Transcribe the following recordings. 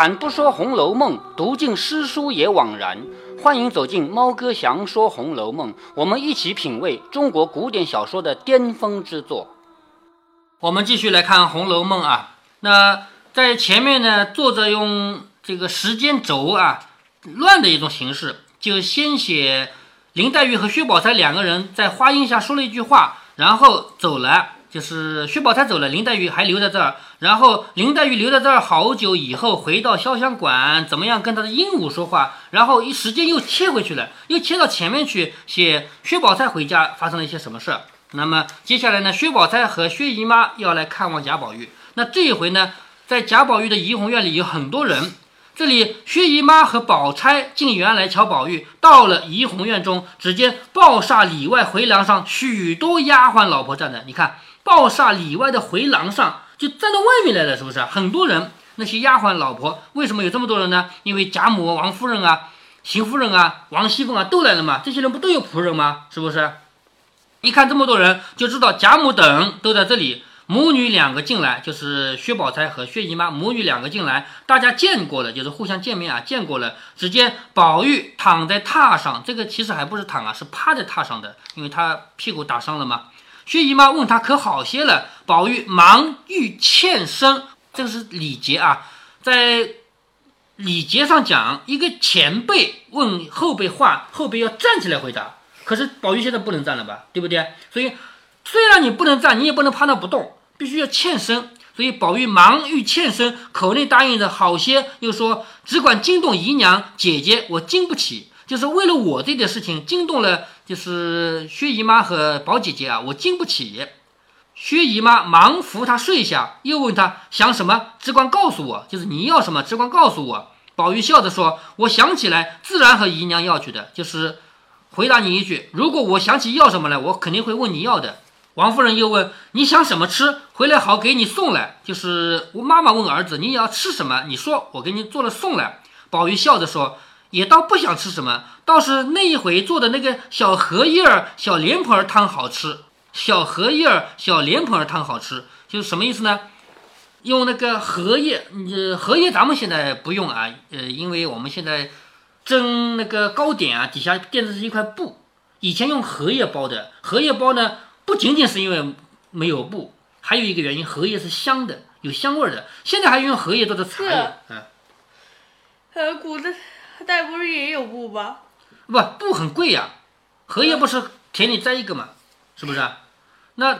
开坛不说《红楼梦》，读尽诗书也枉然。欢迎走进猫哥祥说《红楼梦》，我们一起品味中国古典小说的巅峰之作。我们继续来看《红楼梦》啊，那在前面呢，作者用这个时间轴啊乱的一种形式，就先写林黛玉和薛宝钗两个人在花荫下说了一句话，然后走了。就是薛宝钗走了，林黛玉还留在这儿。然后林黛玉留在这儿好久以后，回到潇湘馆，怎么样跟她的鹦鹉说话？然后一时间又切回去了，又切到前面去写薛宝钗回家发生了一些什么事儿。那么接下来呢，薛宝钗和薛姨妈要来看望贾宝玉。那这一回呢，在贾宝玉的怡红院里有很多人。这里薛姨妈和宝钗进园来瞧宝玉，到了怡红院中，只见抱厦里外回廊上许多丫鬟老婆站着。你看。抱厦里外的回廊上，就站到外面来了，是不是？很多人，那些丫鬟老婆，为什么有这么多人呢？因为贾母、王夫人啊、邢夫人啊、王熙凤啊都来了嘛。这些人不都有仆人吗？是不是？一看这么多人，就知道贾母等都在这里。母女两个进来，就是薛宝钗和薛姨妈母女两个进来，大家见过了，就是互相见面啊，见过了。只见宝玉躺在榻上，这个其实还不是躺啊，是趴在榻上的，因为他屁股打伤了嘛。薛姨妈问他可好些了，宝玉忙欲欠身，这个是礼节啊，在礼节上讲，一个前辈问后辈话，后辈要站起来回答。可是宝玉现在不能站了吧，对不对？所以虽然你不能站，你也不能趴那不动，必须要欠身。所以宝玉忙欲欠身，口内答应着好些，又说只管惊动姨娘姐姐，我经不起。就是为了我这点事情惊动了，就是薛姨妈和宝姐姐啊，我经不起。薛姨妈忙扶她睡下，又问她想什么，只管告诉我。就是你要什么，只管告诉我。宝玉笑着说：“我想起来，自然和姨娘要去的。就是回答你一句，如果我想起要什么来，我肯定会问你要的。”王夫人又问：“你想什么吃？回来好给你送来。”就是我妈妈问儿子：“你要吃什么？你说，我给你做了送来。”宝玉笑着说。也倒不想吃什么，倒是那一回做的那个小荷叶儿、小莲蓬儿汤好吃。小荷叶儿、小莲蓬儿汤好吃，就是什么意思呢？用那个荷叶，呃，荷叶咱们现在不用啊，呃，因为我们现在蒸那个糕点啊，底下垫的是一块布。以前用荷叶包的，荷叶包呢，不仅仅是因为没有布，还有一个原因，荷叶是香的，有香味儿的。现在还用荷叶做的茶叶，嗯，呃，古的。代不是也有布吧？不，布很贵呀。荷叶不是田里摘一个嘛，是不是？啊那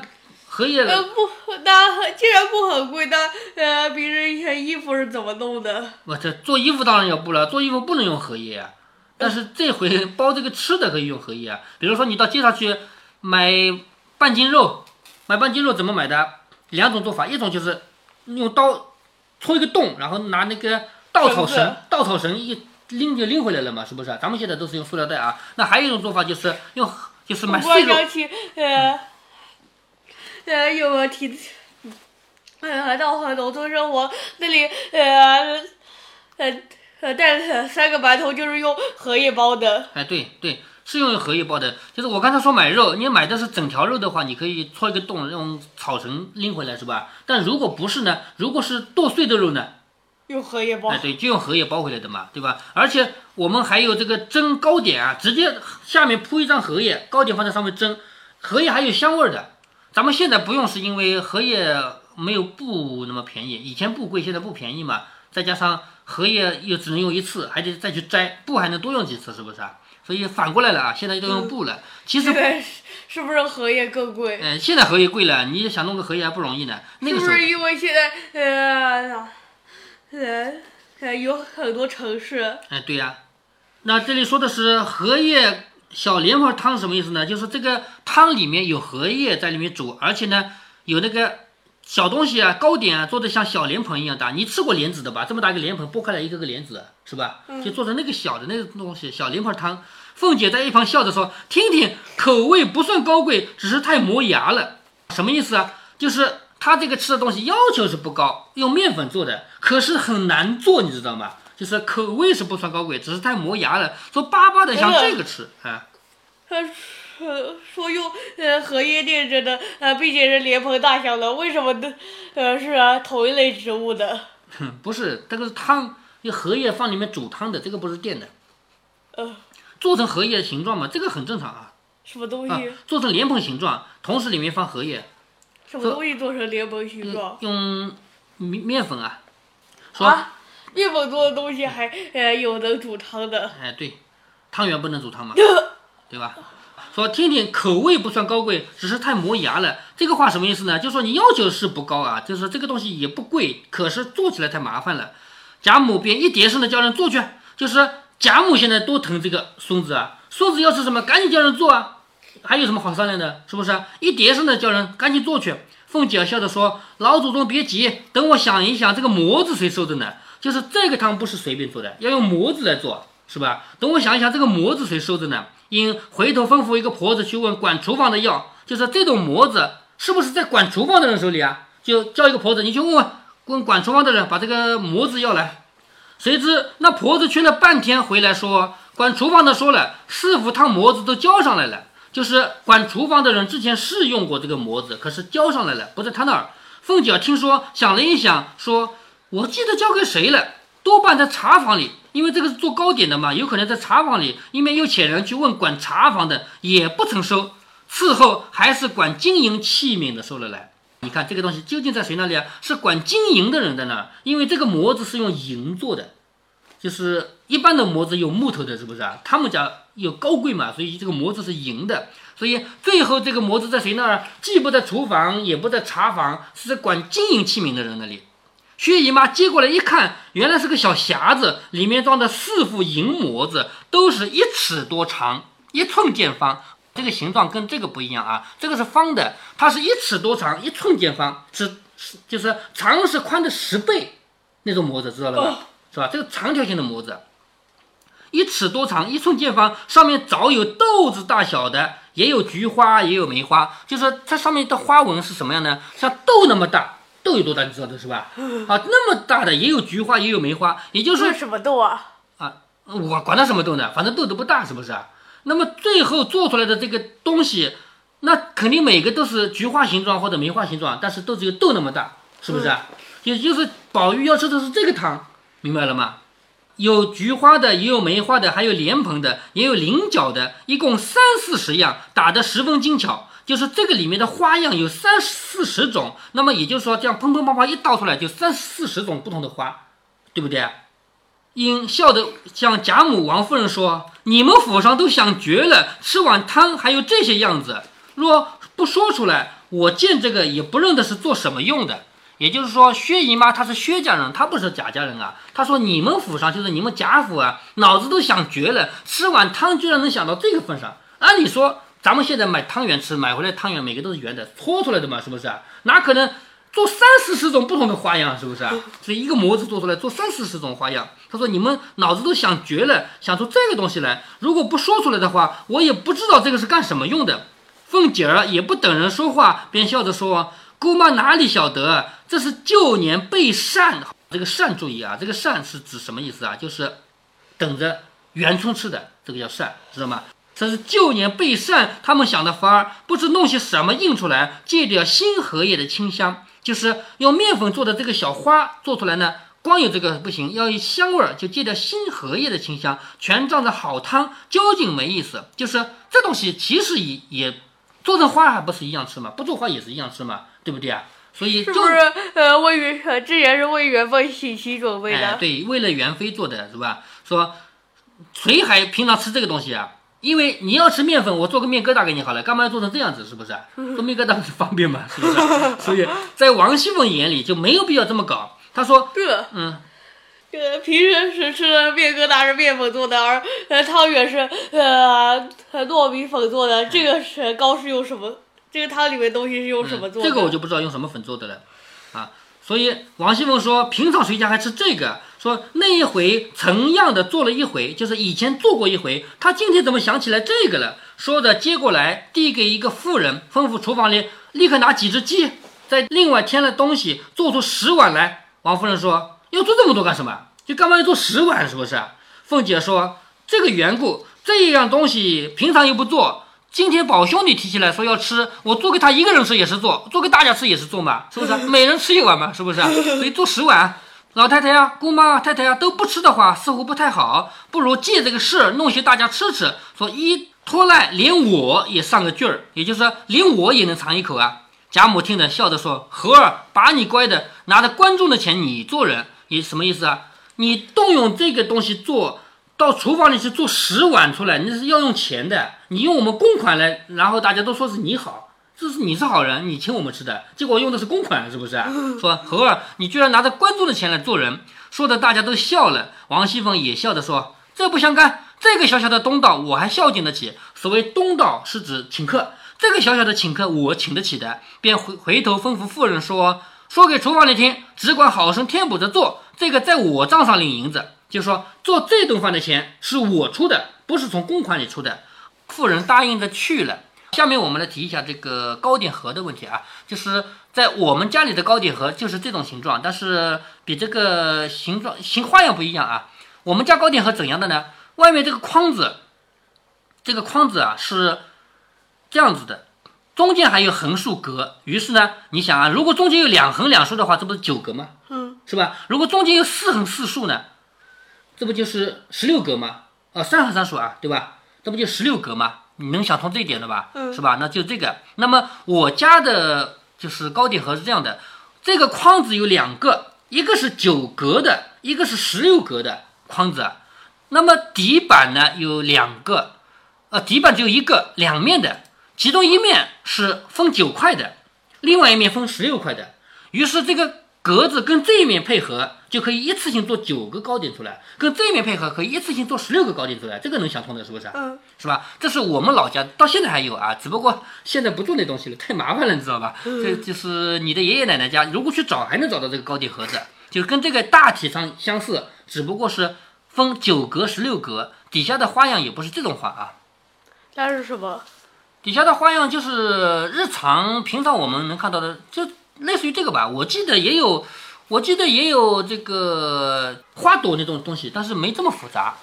荷叶呃不，那既然布很贵，那呃平时一些衣服是怎么弄的？我这做衣服当然要布了，做衣服不能用荷叶啊。但是这回 包这个吃的可以用荷叶啊。比如说你到街上去买半斤肉，买半斤肉怎么买的？两种做法，一种就是用刀戳一个洞，然后拿那个稻草绳，稻草绳一。拎就拎回来了嘛，是不是？咱们现在都是用塑料袋啊。那还有一种做法就是用，就是买碎肉。呃，呃，有问题。呃，到农村生活那里，呃，呃，呃，带三个馒头就是用荷叶包的。哎，对对，是用荷叶包的。就是我刚才说买肉，你买的是整条肉的话，你可以戳一个洞，用草绳拎回来，是吧？但如果不是呢？如果是剁碎的肉呢？用荷叶包，哎，对，就用荷叶包回来的嘛，对吧？而且我们还有这个蒸糕点啊，直接下面铺一张荷叶，糕点放在上面蒸，荷叶还有香味的。咱们现在不用，是因为荷叶没有布那么便宜，以前布贵，现在不便宜嘛。再加上荷叶又只能用一次，还得再去摘，布还能多用几次，是不是啊？所以反过来了啊，现在都用布了。其实 是不是荷叶更贵？嗯，现在荷叶贵了，你想弄个荷叶还不容易呢。那个时候是因为现在呃。呃，有很多城市。哎，对呀，那这里说的是荷叶小莲蓬汤什么意思呢？就是这个汤里面有荷叶在里面煮，而且呢有那个小东西啊，糕点啊，做的像小莲蓬一样大。你吃过莲子的吧？这么大一个莲蓬，剥开来一个个莲子，是吧？就做成那个小的那个东西，小莲蓬汤。凤姐在一旁笑着说：“听听，口味不算高贵，只是太磨牙了。什么意思啊？就是。”他这个吃的东西要求是不高，用面粉做的，可是很难做，你知道吗？就是口味是不算高贵，只是太磨牙了。说巴巴的像这个吃啊。他说说用呃荷叶垫着的，呃并且是莲蓬大小的，为什么的呃是啊同一类植物的？哼，不是，这个是汤，用荷叶放里面煮汤的，这个不是垫的，呃，做成荷叶的形状嘛，这个很正常啊。什么东西？啊，做成莲蓬形状，同时里面放荷叶，什么东西做成莲蓬形状？用面面粉啊。说，啊，面粉做的东西还呃有能煮汤的。哎，对，汤圆不能煮汤嘛，对吧？说听听口味不算高贵，只是太磨牙了。这个话什么意思呢？就说你要求是不高啊，就是这个东西也不贵，可是做起来太麻烦了。贾母便一叠声的叫人做去，就是贾母现在多疼这个孙子啊，孙子要吃什么，赶紧叫人做啊，还有什么好商量的？是不是？一叠声的叫人赶紧做去。凤姐笑着说：“老祖宗别急，等我想一想，这个模子谁收的呢？就是这个汤不是随便做的，要用模子来做，是吧？等我想一想，这个模子谁收的呢？”应回头吩咐一个婆子去问管厨房的要，就是这种模子是不是在管厨房的人手里啊？就叫一个婆子，你去问问问管厨房的人，把这个模子要来。谁知那婆子去了半天，回来说管厨房的说了，师傅烫模子都交上来了，就是管厨房的人之前试用过这个模子，可是交上来了，不在他那儿。凤姐听说，想了一想，说我记得交给谁了？多半在茶房里。因为这个是做糕点的嘛，有可能在茶房里，因为有遣人去问管茶房的，也不曾收。伺候还是管金银器皿的收了来。你看这个东西究竟在谁那里啊？是管金银的人在那儿，因为这个模子是用银做的，就是一般的模子有木头的，是不是啊？他们家有高贵嘛，所以这个模子是银的。所以最后这个模子在谁那儿？既不在厨房，也不在茶房，是在管金银器皿的人那里。薛姨妈接过来一看，原来是个小匣子，里面装的四副银模子，都是一尺多长，一寸见方。这个形状跟这个不一样啊，这个是方的，它是一尺多长，一寸见方，是是就是长是宽的十倍那种模子，知道了吧？是吧？这个长条形的模子，一尺多长，一寸见方，上面早有豆子大小的，也有菊花，也有梅花，就是它上面的花纹是什么样呢？像豆那么大。豆有多大，你知道的是吧？啊，那么大的也有菊花，也有梅花，也就是说什么豆啊？啊，我管它什么豆呢，反正豆都不大，是不是？那么最后做出来的这个东西，那肯定每个都是菊花形状或者梅花形状，但是都只有豆那么大，是不是？也就是宝玉要吃的是这个汤，明白了吗？有菊花的，也有梅花的，还有莲蓬的，也有菱角的，一共三四十样，打得十分精巧。就是这个里面的花样有三四十种，那么也就是说，这样砰砰砰砰一倒出来，就三四十种不同的花，对不对？因笑得向贾母、王夫人说：“你们府上都想绝了，吃碗汤还有这些样子，若不说出来，我见这个也不认得是做什么用的。”也就是说，薛姨妈她是薛家人，她不是贾家人啊。她说：“你们府上就是你们贾府啊，脑子都想绝了，吃碗汤居然能想到这个份上。按理说。”咱们现在买汤圆吃，买回来汤圆每个都是圆的，搓出来的嘛，是不是？哪可能做三四十种不同的花样，是不是啊？所以一个模子做出来做三四十种花样。她说你们脑子都想绝了，想出这个东西来，如果不说出来的话，我也不知道这个是干什么用的。凤姐儿也不等人说话，便笑着说：“姑妈哪里晓得，这是旧年备扇。这个扇注意啊，这个扇是指什么意思啊？就是等着元春吃的，这个叫扇，知道吗？”这是旧年备扇，他们想的法儿，不知弄些什么印出来，借点新荷叶的清香，就是用面粉做的这个小花做出来呢。光有这个不行，要有香味儿，就借点新荷叶的清香，全仗着好汤，究竟没意思。就是这东西其实也也做成花还不是一样吃吗？不做花也是一样吃吗？对不对啊？所以是不是呃为元之前是为元妃洗洗准备的？对，为了元妃做的是吧？说谁还平常吃这个东西啊？因为你要吃面粉，我做个面疙瘩给你好了，干嘛要做成这样子？是不是？做面疙瘩不是方便嘛？是不是？所以在王熙凤眼里就没有必要这么搞。他说：“这，嗯，呃，平时是吃的面疙瘩是面粉做的，而呃汤圆是呃糯米粉做的。这个是糕是用什么？这个汤里面东西是用什么做的？这个我就不知道用什么粉做的了，啊。所以王熙凤说，平常谁家还吃这个？”说那一回曾样的做了一回，就是以前做过一回。他今天怎么想起来这个了？说着接过来递给一个妇人，吩咐厨房里立刻拿几只鸡，再另外添了东西，做出十碗来。王夫人说：“要做这么多干什么？就干嘛要做十碗？是不是？”凤姐说：“这个缘故，这样东西平常又不做，今天宝兄弟提起来说要吃，我做给他一个人吃也是做，做给大家吃也是做嘛，是不是？每人吃一碗嘛，是不是？所以做十碗。”老太太呀、姑妈、太太呀都不吃的话，似乎不太好，不如借这个事儿弄些大家吃吃。说一拖赖，连我也上个句儿，也就是说，连我也能尝一口啊。贾母听着，笑着说：“和儿，把你乖的，拿着观众的钱你做人，你什么意思啊？你动用这个东西做到厨房里去做十碗出来，那是要用钱的。你用我们公款来，然后大家都说是你好，这是你是好人，你请我们吃的，结果用的是公款，是不是？说 猴儿，你居然拿着观众的钱来做人，说的大家都笑了。王熙凤也笑着说：这不相干，这个小小的东道我还孝敬得起。所谓东道是指请客。”这个小小的请客，我请得起的，便回回头吩咐妇人说：“说给厨房里听，只管好生添补着做。这个在我账上领银子，就说做这顿饭的钱是我出的，不是从公款里出的。”富人答应着去了。下面我们来提一下这个糕点盒的问题啊，就是在我们家里的糕点盒就是这种形状，但是比这个形状形花样不一样啊。我们家糕点盒怎样的呢？外面这个框子，这个框子啊是。这样子的，中间还有横竖格。于是呢，你想啊，如果中间有两横两竖的话，这不是九格吗？嗯，是吧？如果中间有四横四竖呢，这不就是十六格吗？啊，三横三竖啊，对吧？这不就十六格吗？你能想通这一点了吧？嗯，是吧？那就这个。那么我家的就是高点盒是这样的，这个框子有两个，一个是九格的，一个是十六格的框子。那么底板呢有两个，呃，底板只有一个，两面的。其中一面是分九块的，另外一面分十六块的，于是这个格子跟这一面配合，就可以一次性做九个糕点出来；跟这一面配合，可以一次性做十六个糕点出来。这个能想通的，是不是？嗯，是吧？这是我们老家到现在还有啊，只不过现在不做那东西了，太麻烦了，你知道吧？这就是你的爷爷奶奶家，如果去找还能找到这个糕点盒子，就跟这个大体上相似，只不过是分九格、十六格，底下的花样也不是这种花啊。那是什么？底下的花样就是日常平常我们能看到的，就类似于这个吧。我记得也有，我记得也有这个花朵那种东西，但是没这么复杂。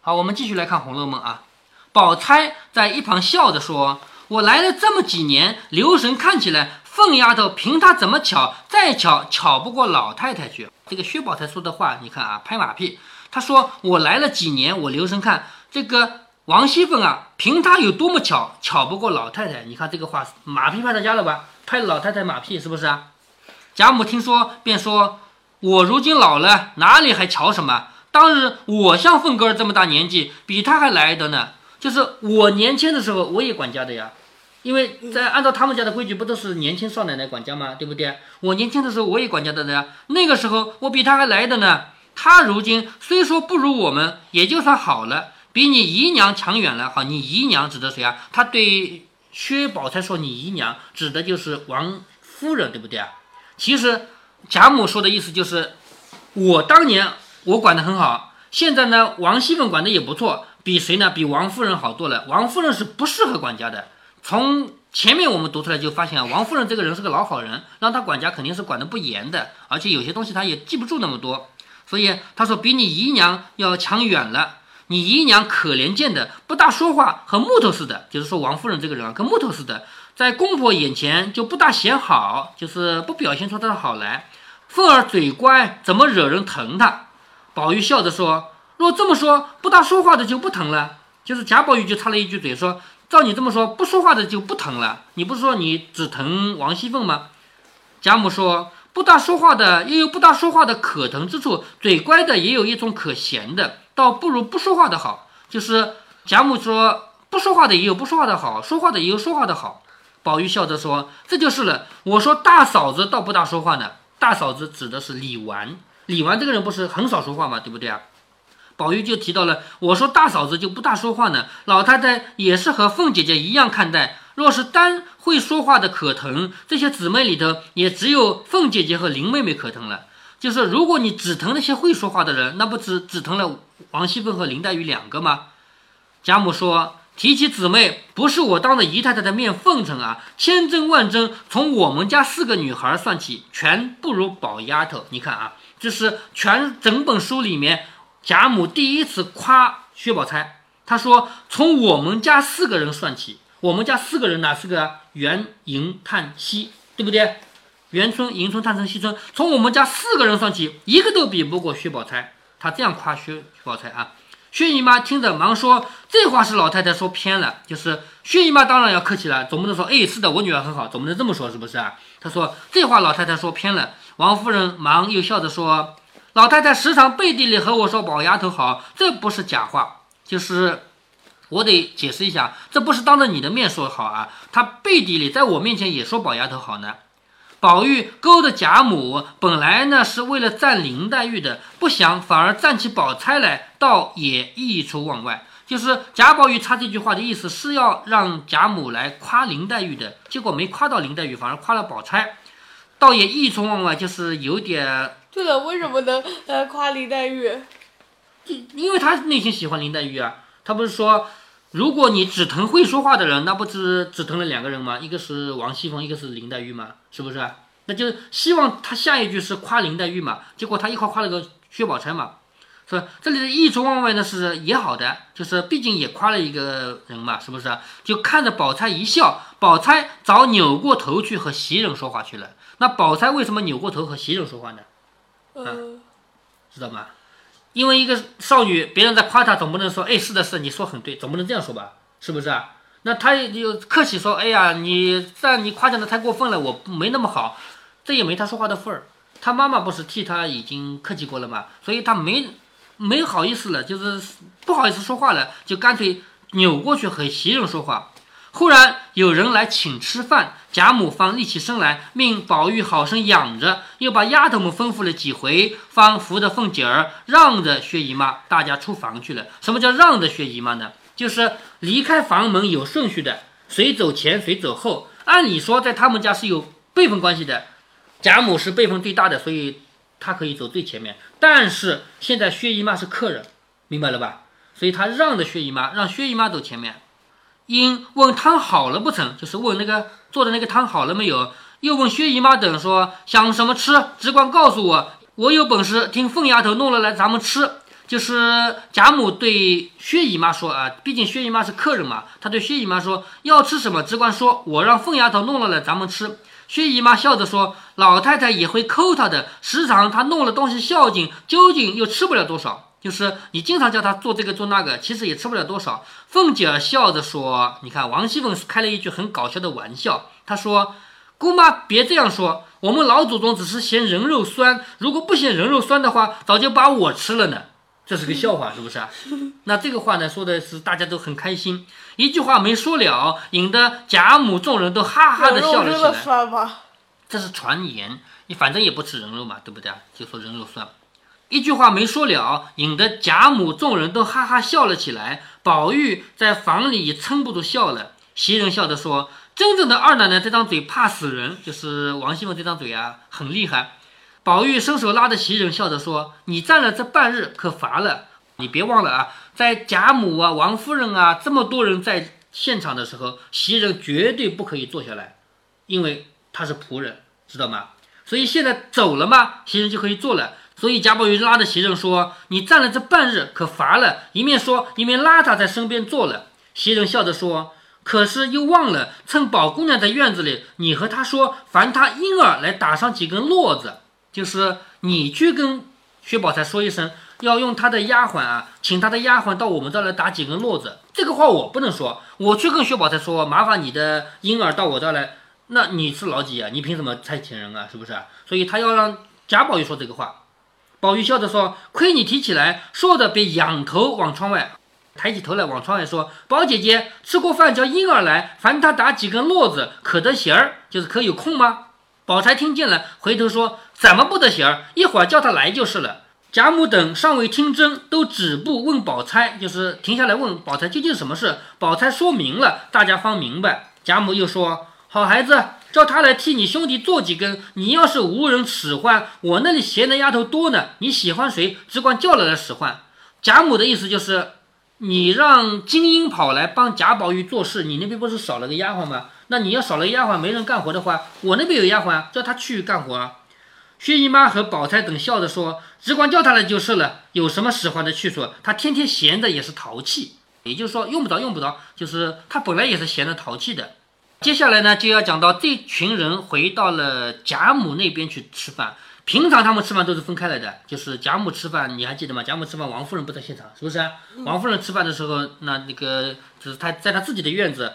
好，我们继续来看《红楼梦》啊。宝钗在一旁笑着说：“我来了这么几年，留神看起来，凤丫头凭她怎么巧，再巧巧不过老太太去。”这个薛宝钗说的话，你看啊，拍马屁。他说：“我来了几年，我留神看这个。”王熙凤啊，凭她有多么巧，巧不过老太太。你看这个话，马屁拍到家了吧？拍老太太马屁是不是啊？贾母听说，便说：“我如今老了，哪里还瞧什么？当日我像凤哥儿这么大年纪，比他还来得呢。就是我年轻的时候，我也管家的呀。因为在按照他们家的规矩，不都是年轻少奶奶管家吗？对不对？我年轻的时候，我也管家的呀。那个时候，我比他还来的呢。他如今虽说不如我们，也就算好了。”比你姨娘强远了，好，你姨娘指的谁啊？他对薛宝钗说：“你姨娘指的就是王夫人，对不对啊？”其实贾母说的意思就是，我当年我管得很好，现在呢，王熙凤管的也不错，比谁呢？比王夫人好多了。王夫人是不适合管家的。从前面我们读出来就发现啊，王夫人这个人是个老好人，让她管家肯定是管得不严的，而且有些东西她也记不住那么多，所以她说比你姨娘要强远了。你姨娘可怜见的，不大说话，和木头似的。就是说王夫人这个人啊，跟木头似的，在公婆眼前就不大显好，就是不表现出她的好来。凤儿嘴乖，怎么惹人疼她？宝玉笑着说：“若这么说，不大说话的就不疼了。”就是贾宝玉就插了一句嘴说：“照你这么说，不说话的就不疼了。你不是说你只疼王熙凤吗？”贾母说。不大说话的，也有不大说话的可疼之处；嘴乖的，也有一种可嫌的，倒不如不说话的好。就是贾母说，不说话的也有不说话的好，说话的也有说话的好。宝玉笑着说：“这就是了。”我说大嫂子倒不大说话呢。大嫂子指的是李纨，李纨这个人不是很少说话吗？对不对啊？宝玉就提到了，我说大嫂子就不大说话呢。老太太也是和凤姐姐一样看待。若是单会说话的可疼，这些姊妹里头也只有凤姐姐和林妹妹可疼了。就是如果你只疼那些会说话的人，那不只只疼了王熙凤和林黛玉两个吗？贾母说：“提起姊妹，不是我当着姨太太的面奉承啊，千真万真，从我们家四个女孩算起，全不如宝丫头。你看啊，这是全整本书里面贾母第一次夸薛宝钗。她说：从我们家四个人算起。”我们家四个人哪四个？元、银、叹、息，对不对？元春、迎春、探春、惜春，从我们家四个人算起，一个都比不过薛宝钗。他这样夸薛宝钗啊。薛姨妈听着，忙说：“这话是老太太说偏了。就是薛姨妈当然要客气了，总不能说，哎，是的，我女儿很好，总不能这么说，是不是啊？”她说：“这话老太太说偏了。”王夫人忙又笑着说：“老太太时常背地里和我说宝丫头好，这不是假话。就是我得解释一下，这不是当着你的面说好啊，她背地里在我面前也说宝丫头好呢。”宝玉勾着贾母，本来呢是为了赞林黛玉的，不想反而赞起宝钗来，倒也意出望外。就是贾宝玉插这句话的意思是要让贾母来夸林黛玉的，结果没夸到林黛玉，反而夸了宝钗，倒也意出望外，就是有点。对了，为什么能呃夸林黛玉？因为他内心喜欢林黛玉啊。他不是说，如果你只疼会说话的人，那不是 只疼了两个人吗？一个是王熙凤，一个是林黛玉吗？是不是？那就希望他下一句是夸林黛玉嘛，结果他一夸夸了个薛宝钗嘛，是吧？这里的意出望外呢是也好的，就是毕竟也夸了一个人嘛，是不是？就看着宝钗一笑，宝钗早扭过头去和袭人说话去了。那宝钗为什么扭过头和袭人说话呢？嗯，知道吗？因为一个少女，别人在夸她，总不能说，哎，是的，是，你说很对，总不能这样说吧？是不是啊？那他就客气说：“哎呀，你但你夸奖的太过分了，我没那么好，这也没他说话的份儿。他妈妈不是替他已经客气过了嘛，所以他没没好意思了，就是不好意思说话了，就干脆扭过去和袭人说话。忽然有人来请吃饭，贾母方立起身来，命宝玉好生养着，又把丫头们吩咐了几回，方扶着凤姐儿让着薛姨妈，大家出房去了。什么叫让着薛姨妈呢？就是离开房门有顺序的，谁走前谁走后。按理说在他们家是有辈分关系的，贾母是辈分最大的，所以她可以走最前面。但是现在薛姨妈是客人，明白了吧？所以她让着薛姨妈，让薛姨妈走前面。因问汤好了不成？就是问那个做的那个汤好了没有？又问薛姨妈等说想什么吃，只管告诉我，我有本事听凤丫头弄了来咱们吃。就是贾母对薛姨妈说啊，毕竟薛姨妈是客人嘛，她对薛姨妈说要吃什么，只管说，我让凤丫头弄了来咱们吃。薛姨妈笑着说，老太太也会抠她的，时常她弄了东西孝敬，究竟又吃不了多少。就是你经常叫他做这个做那个，其实也吃不了多少。凤姐儿笑着说，你看王熙凤开了一句很搞笑的玩笑，她说，姑妈别这样说，我们老祖宗只是嫌人肉酸，如果不嫌人肉酸的话，早就把我吃了呢。这是个笑话，是不是啊？那这个话呢，说的是大家都很开心，一句话没说了，引得贾母众人都哈哈的笑了起来。这是传言，你反正也不吃人肉嘛，对不对？就说人肉酸。一句话没说了，引得贾母众人都哈哈笑了起来。宝玉在房里也撑不住笑了。袭人笑着说：“真正的二奶奶这张嘴怕死人，就是王熙凤这张嘴啊，很厉害。”宝玉伸手拉着袭人，笑着说：“你站了这半日，可乏了。你别忘了啊，在贾母啊、王夫人啊这么多人在现场的时候，袭人绝对不可以坐下来，因为她是仆人，知道吗？所以现在走了嘛，袭人就可以坐了。所以贾宝玉拉着袭人说：‘你站了这半日，可乏了。’一面说，一面拉她在身边坐了。袭人笑着说：‘可是又忘了，趁宝姑娘在院子里，你和她说，烦她婴儿来打上几根络子。’”就是你去跟薛宝钗说一声，要用她的丫鬟啊，请她的丫鬟到我们这儿来打几根络子。这个话我不能说，我去跟薛宝钗说，麻烦你的婴儿到我这儿来。那你是老几啊？你凭什么差遣人啊？是不是？所以他要让贾宝玉说这个话。宝玉笑着说：“亏你提起来。”说着便仰头往窗外，抬起头来往窗外说：“宝姐姐吃过饭，叫婴儿来，烦他打几根络子，可得闲儿，就是可有空吗？”宝钗听见了，回头说：“怎么不得闲儿？一会儿叫他来就是了。”贾母等尚未听真，都止步问宝钗，就是停下来问宝钗究竟什么事。宝钗说明了，大家方明白。贾母又说：“好孩子，叫他来替你兄弟做几根。你要是无人使唤，我那里闲的丫头多呢。你喜欢谁，只管叫了来使唤。”贾母的意思就是。你让金英跑来帮贾宝玉做事，你那边不是少了个丫鬟吗？那你要少了丫鬟，没人干活的话，我那边有丫鬟，叫她去干活啊。薛姨妈和宝钗等笑着说：“只管叫她来就是了，有什么使唤的去处？她天天闲着也是淘气，也就是说用不着用不着，就是她本来也是闲着淘气的。”接下来呢，就要讲到这群人回到了贾母那边去吃饭。平常他们吃饭都是分开来的，就是贾母吃饭，你还记得吗？贾母吃饭，王夫人不在现场，是不是？王夫人吃饭的时候，那那个就是他在他自己的院子，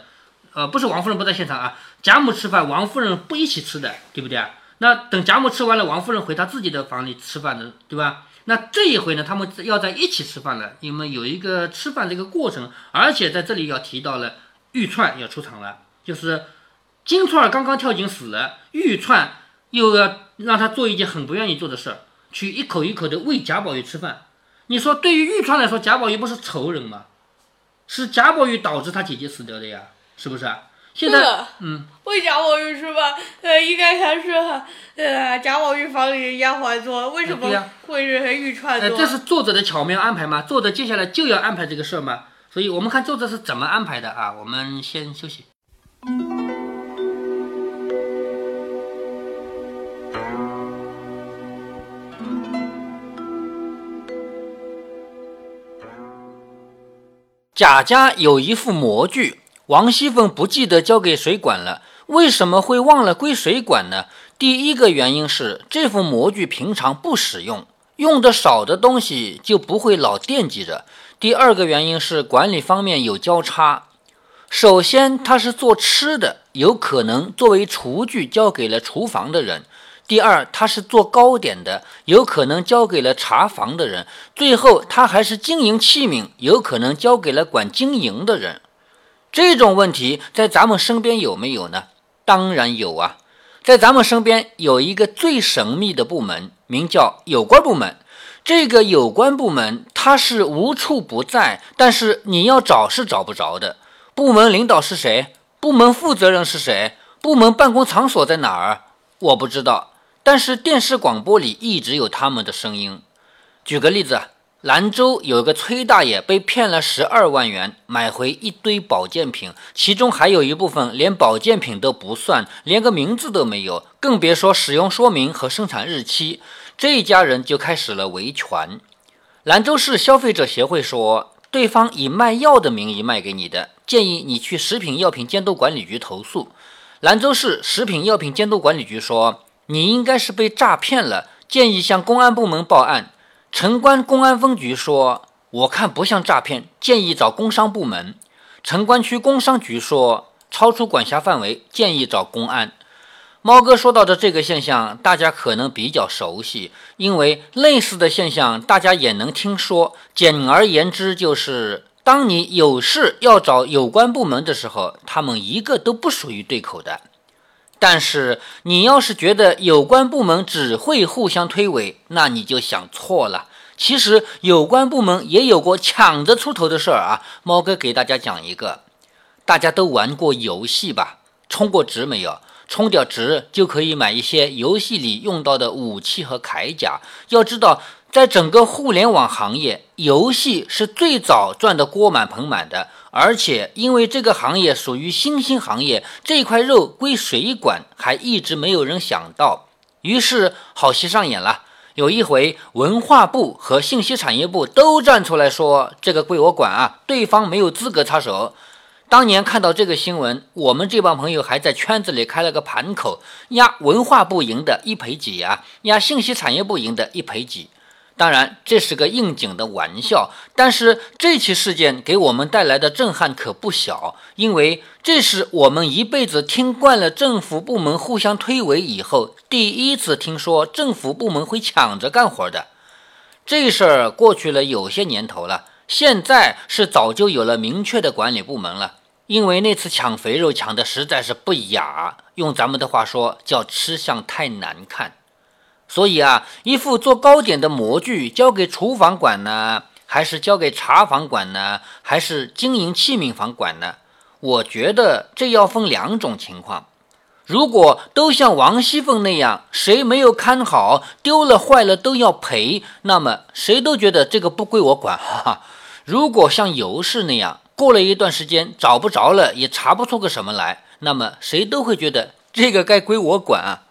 呃，不是王夫人不在现场啊。贾母吃饭，王夫人不一起吃的，对不对啊？那等贾母吃完了，王夫人回她自己的房里吃饭的，对吧？那这一回呢，他们要在一起吃饭了，因为有一个吃饭这个过程，而且在这里要提到了玉串要出场了，就是金钏儿刚刚跳井死了，玉串又要。让他做一件很不愿意做的事儿，去一口一口的喂贾宝玉吃饭。你说对于玉钏来说，贾宝玉不是仇人吗？是贾宝玉导致他姐姐死掉的呀，是不是？现在，嗯，喂贾宝玉吃饭，呃，应该还是呃贾宝玉房里丫鬟做，为什么会是玉钏做？这是作者的巧妙安排吗？作者接下来就要安排这个事儿吗？所以我们看作者是怎么安排的啊？我们先休息。贾家有一副模具，王熙凤不记得交给谁管了。为什么会忘了归谁管呢？第一个原因是这副模具平常不使用，用的少的东西就不会老惦记着。第二个原因是管理方面有交叉。首先，他是做吃的，有可能作为厨具交给了厨房的人。第二，他是做糕点的，有可能交给了茶房的人；最后，他还是经营器皿，有可能交给了管经营的人。这种问题在咱们身边有没有呢？当然有啊，在咱们身边有一个最神秘的部门，名叫有关部门。这个有关部门它是无处不在，但是你要找是找不着的。部门领导是谁？部门负责人是谁？部门办公场所在哪儿？我不知道。但是电视广播里一直有他们的声音。举个例子，兰州有个崔大爷被骗了十二万元，买回一堆保健品，其中还有一部分连保健品都不算，连个名字都没有，更别说使用说明和生产日期。这一家人就开始了维权。兰州市消费者协会说，对方以卖药的名义卖给你的，建议你去食品药品监督管理局投诉。兰州市食品药品监督管理局说。你应该是被诈骗了，建议向公安部门报案。城关公安分局说：“我看不像诈骗，建议找工商部门。”城关区工商局说：“超出管辖范围，建议找公安。”猫哥说到的这个现象，大家可能比较熟悉，因为类似的现象大家也能听说。简而言之，就是当你有事要找有关部门的时候，他们一个都不属于对口的。但是你要是觉得有关部门只会互相推诿，那你就想错了。其实有关部门也有过抢着出头的事儿啊。猫哥给大家讲一个，大家都玩过游戏吧？充过值没有？充点值就可以买一些游戏里用到的武器和铠甲。要知道。在整个互联网行业，游戏是最早赚得锅满盆满的，而且因为这个行业属于新兴行业，这块肉归谁管，还一直没有人想到。于是好戏上演了。有一回，文化部和信息产业部都站出来说：“这个归我管啊，对方没有资格插手。”当年看到这个新闻，我们这帮朋友还在圈子里开了个盘口，压文化部赢的一赔几啊，压信息产业部赢的一赔几。当然，这是个应景的玩笑，但是这起事件给我们带来的震撼可不小，因为这是我们一辈子听惯了政府部门互相推诿以后，第一次听说政府部门会抢着干活的。这事儿过去了有些年头了，现在是早就有了明确的管理部门了，因为那次抢肥肉抢的实在是不雅，用咱们的话说叫吃相太难看。所以啊，一副做糕点的模具交给厨房管呢，还是交给茶房管呢，还是经营器皿房管呢？我觉得这要分两种情况。如果都像王熙凤那样，谁没有看好，丢了坏了都要赔，那么谁都觉得这个不归我管。哈哈。如果像尤氏那样，过了一段时间找不着了，也查不出个什么来，那么谁都会觉得这个该归我管啊。